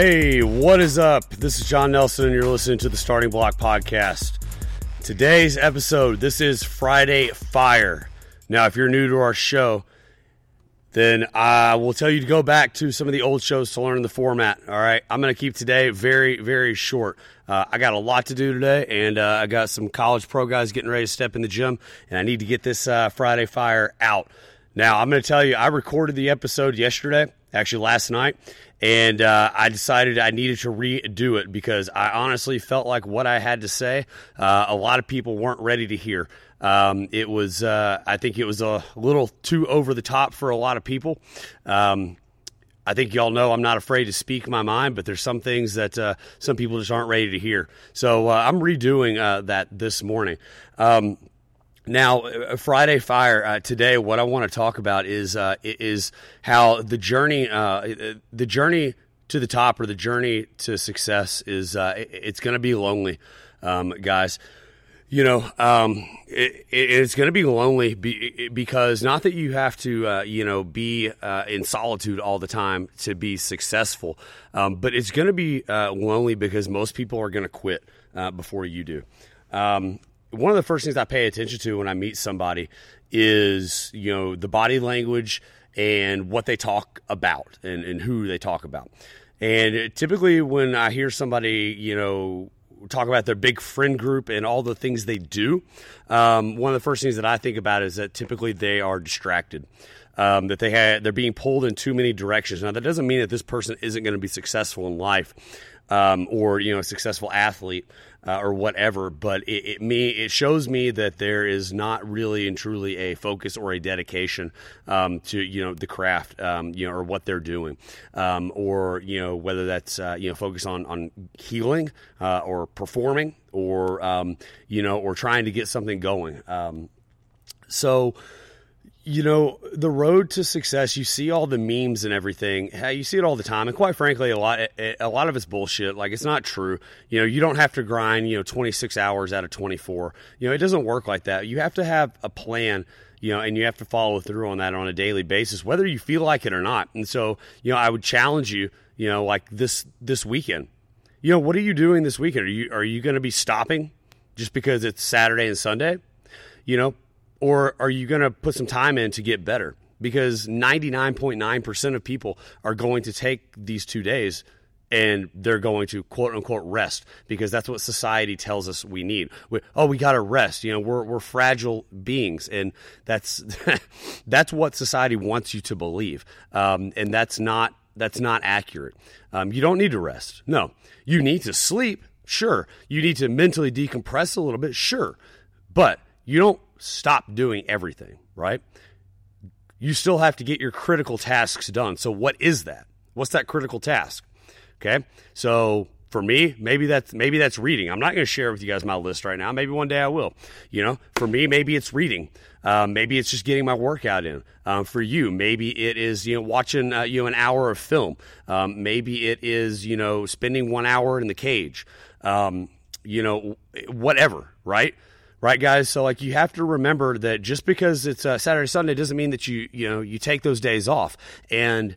Hey, what is up? This is John Nelson, and you're listening to the Starting Block Podcast. Today's episode, this is Friday Fire. Now, if you're new to our show, then I will tell you to go back to some of the old shows to learn the format. All right, I'm going to keep today very, very short. Uh, I got a lot to do today, and uh, I got some college pro guys getting ready to step in the gym, and I need to get this uh, Friday Fire out. Now, I'm going to tell you, I recorded the episode yesterday, actually last night, and uh, I decided I needed to redo it because I honestly felt like what I had to say, uh, a lot of people weren't ready to hear. Um, it was, uh, I think it was a little too over the top for a lot of people. Um, I think y'all know I'm not afraid to speak my mind, but there's some things that uh, some people just aren't ready to hear. So uh, I'm redoing uh, that this morning. Um, now, uh, Friday Fire uh, today. What I want to talk about is uh, is how the journey, uh, the journey to the top or the journey to success is uh, it's going to be lonely, um, guys. You know, um, it, it's going to be lonely be, because not that you have to, uh, you know, be in solitude all the time to be successful, um, but it's going to be lonely because most people are going to quit before you do. Um, one of the first things I pay attention to when I meet somebody is, you know, the body language and what they talk about and, and who they talk about. And typically, when I hear somebody, you know, talk about their big friend group and all the things they do, um, one of the first things that I think about is that typically they are distracted. Um, that they had, they're being pulled in too many directions. Now, that doesn't mean that this person isn't going to be successful in life um, or you know a successful athlete uh, or whatever. But it, it, me it shows me that there is not really and truly a focus or a dedication um, to you know the craft, um, you know, or what they're doing, um, or you know whether that's uh, you know focus on on healing uh, or performing or um, you know or trying to get something going. Um, so you know the road to success you see all the memes and everything. You see it all the time. And quite frankly a lot a lot of it's bullshit. Like it's not true. You know you don't have to grind you know 26 hours out of 24 you know it doesn't work like that. You have to have a plan you know and you have to follow through on that on a daily basis whether you feel like it or not. And so you know i would challenge you you know like this this weekend. You know what are you doing this weekend? Are you are you going to be stopping just because it's saturday and sunday? You know or are you going to put some time in to get better? Because 99.9% of people are going to take these two days and they're going to quote unquote rest because that's what society tells us we need. We, oh, we got to rest. You know, we're, we're fragile beings, and that's that's what society wants you to believe, um, and that's not that's not accurate. Um, you don't need to rest. No, you need to sleep. Sure, you need to mentally decompress a little bit. Sure, but you don't stop doing everything, right? You still have to get your critical tasks done. So, what is that? What's that critical task? Okay. So, for me, maybe that's maybe that's reading. I'm not going to share with you guys my list right now. Maybe one day I will. You know, for me, maybe it's reading. Um, maybe it's just getting my workout in. Um, for you, maybe it is you know watching uh, you know an hour of film. Um, maybe it is you know spending one hour in the cage. Um, you know, whatever. Right right guys? So like you have to remember that just because it's uh, saturday sunday doesn't mean that you you know you take those days off. And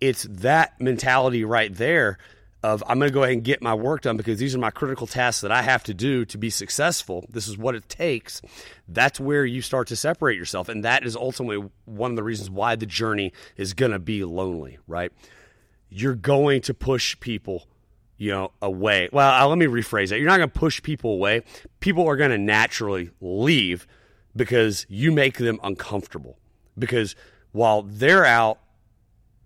it's that mentality right there of i'm going to go ahead and get my work done because these are my critical tasks that i have to do to be successful. This is what it takes. That's where you start to separate yourself. And that is ultimately one of the reasons why the journey is going to be lonely right? You're going to push people you know, away. Well, uh, let me rephrase it. You're not going to push people away. People are going to naturally leave because you make them uncomfortable. Because while they're out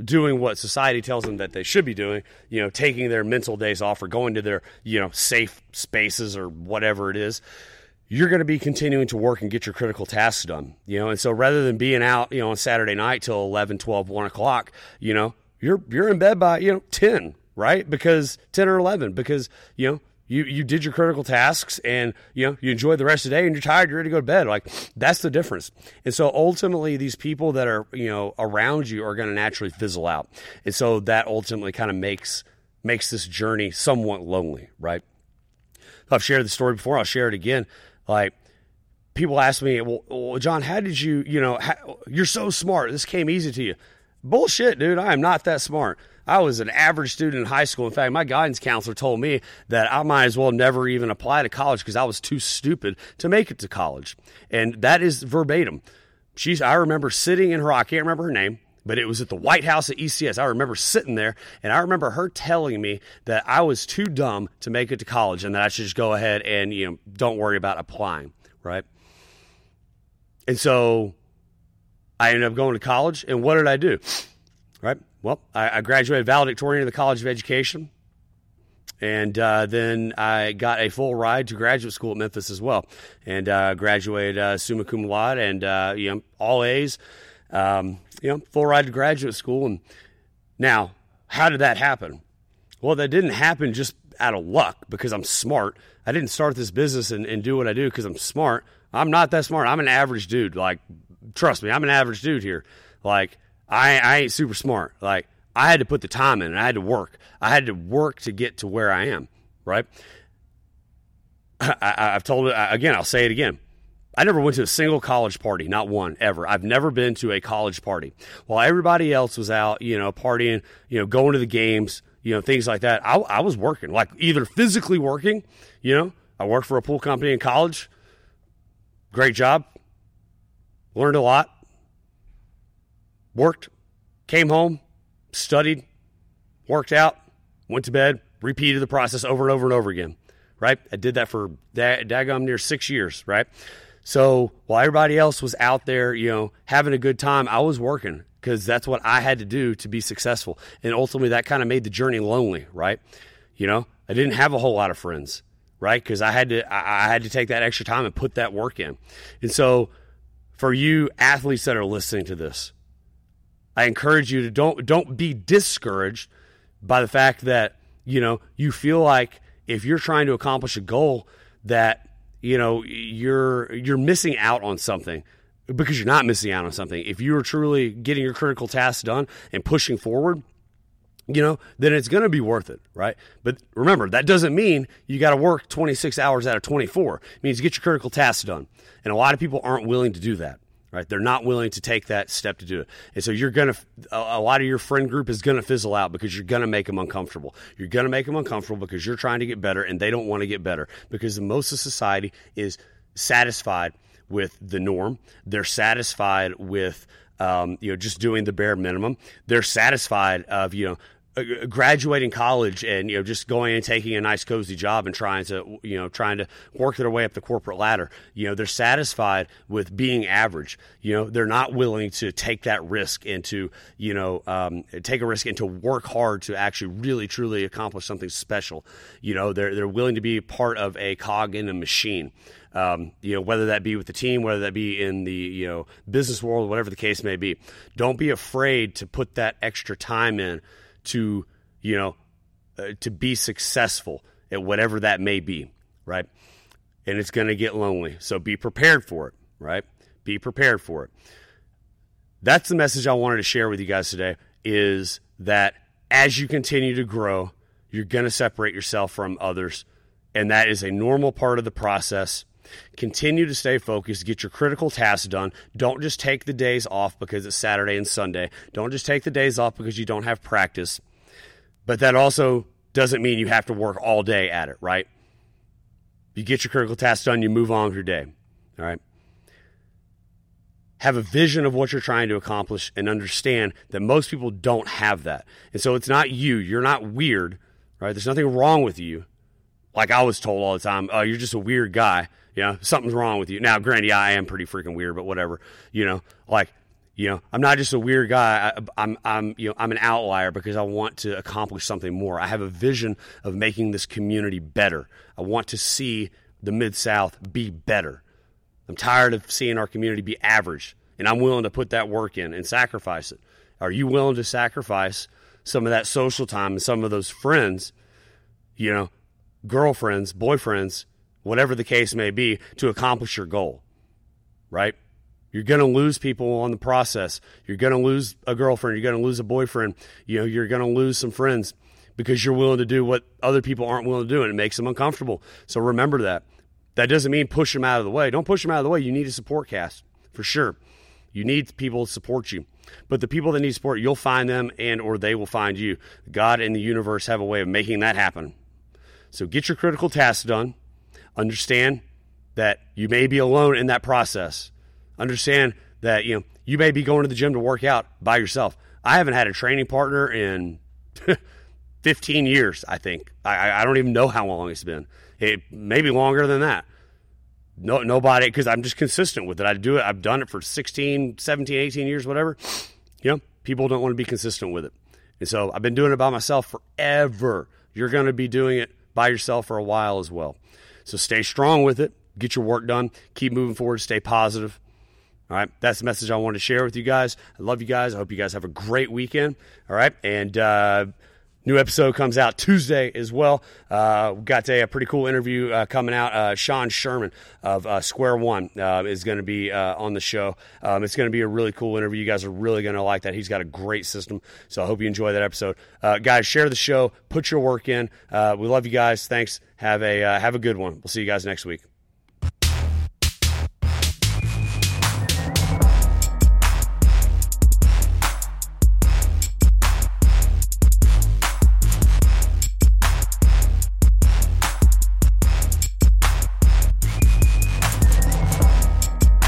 doing what society tells them that they should be doing, you know, taking their mental days off or going to their, you know, safe spaces or whatever it is, you're going to be continuing to work and get your critical tasks done, you know. And so rather than being out, you know, on Saturday night till 11, 12, 1 o'clock, you know, you're, you're in bed by, you know, 10, right? Because 10 or 11, because, you know, you, you did your critical tasks and you know you enjoyed the rest of the day and you're tired you're ready to go to bed. Like that's the difference. And so ultimately these people that are you know around you are going to naturally fizzle out. And so that ultimately kind of makes makes this journey somewhat lonely right? I've shared the story before i'll share it again. Like people ask me well, john how did you you know how, you're so smart. This came easy to you. Bullshit dude i am not that smart I was an average student in high school. In fact, my guidance counselor told me that I might as well never even apply to college because I was too stupid to make it to college. And that is verbatim. She's, I remember sitting in her, I can't remember her name, but it was at the White House at ECS. I remember sitting there and I remember her telling me that I was too dumb to make it to college and that I should just go ahead and, you know, don't worry about applying, right? And so I ended up going to college. And what did I do? Right? Well, I, I graduated valedictorian of the College of Education. And uh, then I got a full ride to graduate school at Memphis as well, and uh, graduated uh, summa cum laude, and uh, you know all A's. Um, you know, full ride to graduate school. And now, how did that happen? Well, that didn't happen just out of luck because I'm smart. I didn't start this business and, and do what I do because I'm smart. I'm not that smart. I'm an average dude. Like, trust me, I'm an average dude here. Like, I, I ain't super smart. Like, I had to put the time in and I had to work. I had to work to get to where I am, right? I, have told it again, I'll say it again. I never went to a single college party, not one ever. I've never been to a college party. While everybody else was out, you know, partying, you know, going to the games, you know, things like that, I, I was working, like either physically working, you know, I worked for a pool company in college. Great job. Learned a lot. Worked, came home, studied, worked out, went to bed, repeated the process over and over and over again. Right? I did that for dag- daggum near six years. Right? So while everybody else was out there, you know, having a good time, I was working because that's what I had to do to be successful. And ultimately, that kind of made the journey lonely. Right? You know, I didn't have a whole lot of friends. Right? Because I had to, I, I had to take that extra time and put that work in. And so, for you athletes that are listening to this, I encourage you to don't don't be discouraged by the fact that you know you feel like if you're trying to accomplish a goal that you know you're you're missing out on something because you're not missing out on something. If you are truly getting your critical tasks done and pushing forward, you know, then it's going to be worth it, right? But remember, that doesn't mean you got to work 26 hours out of 24. It means get your critical tasks done. And a lot of people aren't willing to do that right? They're not willing to take that step to do it. And so you're going to, a lot of your friend group is going to fizzle out because you're going to make them uncomfortable. You're going to make them uncomfortable because you're trying to get better and they don't want to get better because the most of society is satisfied with the norm. They're satisfied with, um, you know, just doing the bare minimum. They're satisfied of, you know, graduating college and you know just going and taking a nice cozy job and trying to you know trying to work their way up the corporate ladder. You know they're satisfied with being average. You know they're not willing to take that risk and to you know um, take a risk and to work hard to actually really truly accomplish something special. You know they're they're willing to be part of a cog in a machine. Um, you know, whether that be with the team, whether that be in the you know business world, whatever the case may be. Don't be afraid to put that extra time in to, you know, uh, to be successful at whatever that may be, right? And it's going to get lonely. So be prepared for it, right? Be prepared for it. That's the message I wanted to share with you guys today is that as you continue to grow, you're going to separate yourself from others. And that is a normal part of the process. Continue to stay focused, get your critical tasks done. Don't just take the days off because it's Saturday and Sunday. Don't just take the days off because you don't have practice. But that also doesn't mean you have to work all day at it, right? You get your critical tasks done, you move on with your day. All right. Have a vision of what you're trying to accomplish and understand that most people don't have that. And so it's not you. You're not weird, right? There's nothing wrong with you. Like I was told all the time, oh, you're just a weird guy. You know, something's wrong with you. Now, granted, I am pretty freaking weird, but whatever. You know, like, you know, I'm not just a weird guy. I, I'm, I'm, you know, I'm an outlier because I want to accomplish something more. I have a vision of making this community better. I want to see the Mid South be better. I'm tired of seeing our community be average, and I'm willing to put that work in and sacrifice it. Are you willing to sacrifice some of that social time and some of those friends, you know, girlfriends, boyfriends, whatever the case may be, to accomplish your goal, right? You're going to lose people on the process. You're going to lose a girlfriend. You're going to lose a boyfriend. You know, you're going to lose some friends because you're willing to do what other people aren't willing to do, and it makes them uncomfortable. So remember that. That doesn't mean push them out of the way. Don't push them out of the way. You need a support cast for sure. You need people to support you. But the people that need support, you'll find them and or they will find you. God and the universe have a way of making that happen. So get your critical tasks done. Understand that you may be alone in that process. Understand that you know you may be going to the gym to work out by yourself. I haven't had a training partner in 15 years, I think. I, I don't even know how long it's been. It maybe longer than that. No, nobody, because I'm just consistent with it. I do it. I've done it for 16, 17, 18 years, whatever. You know, people don't want to be consistent with it. And so I've been doing it by myself forever. You're going to be doing it by yourself for a while as well. So stay strong with it. Get your work done. Keep moving forward. Stay positive. All right, that's the message I wanted to share with you guys. I love you guys. I hope you guys have a great weekend. All right, and uh, New episode comes out Tuesday as well. Uh, we got a, a, pretty cool interview uh, coming out. Uh, Sean Sherman of uh, Square One uh, is going to be uh, on the show. Um, it's going to be a really cool interview. You guys are really going to like that. He's got a great system. So I hope you enjoy that episode. guys, share the show. Put your work in. we love you guys. Thanks. Have a have a good one. We'll see you guys next week.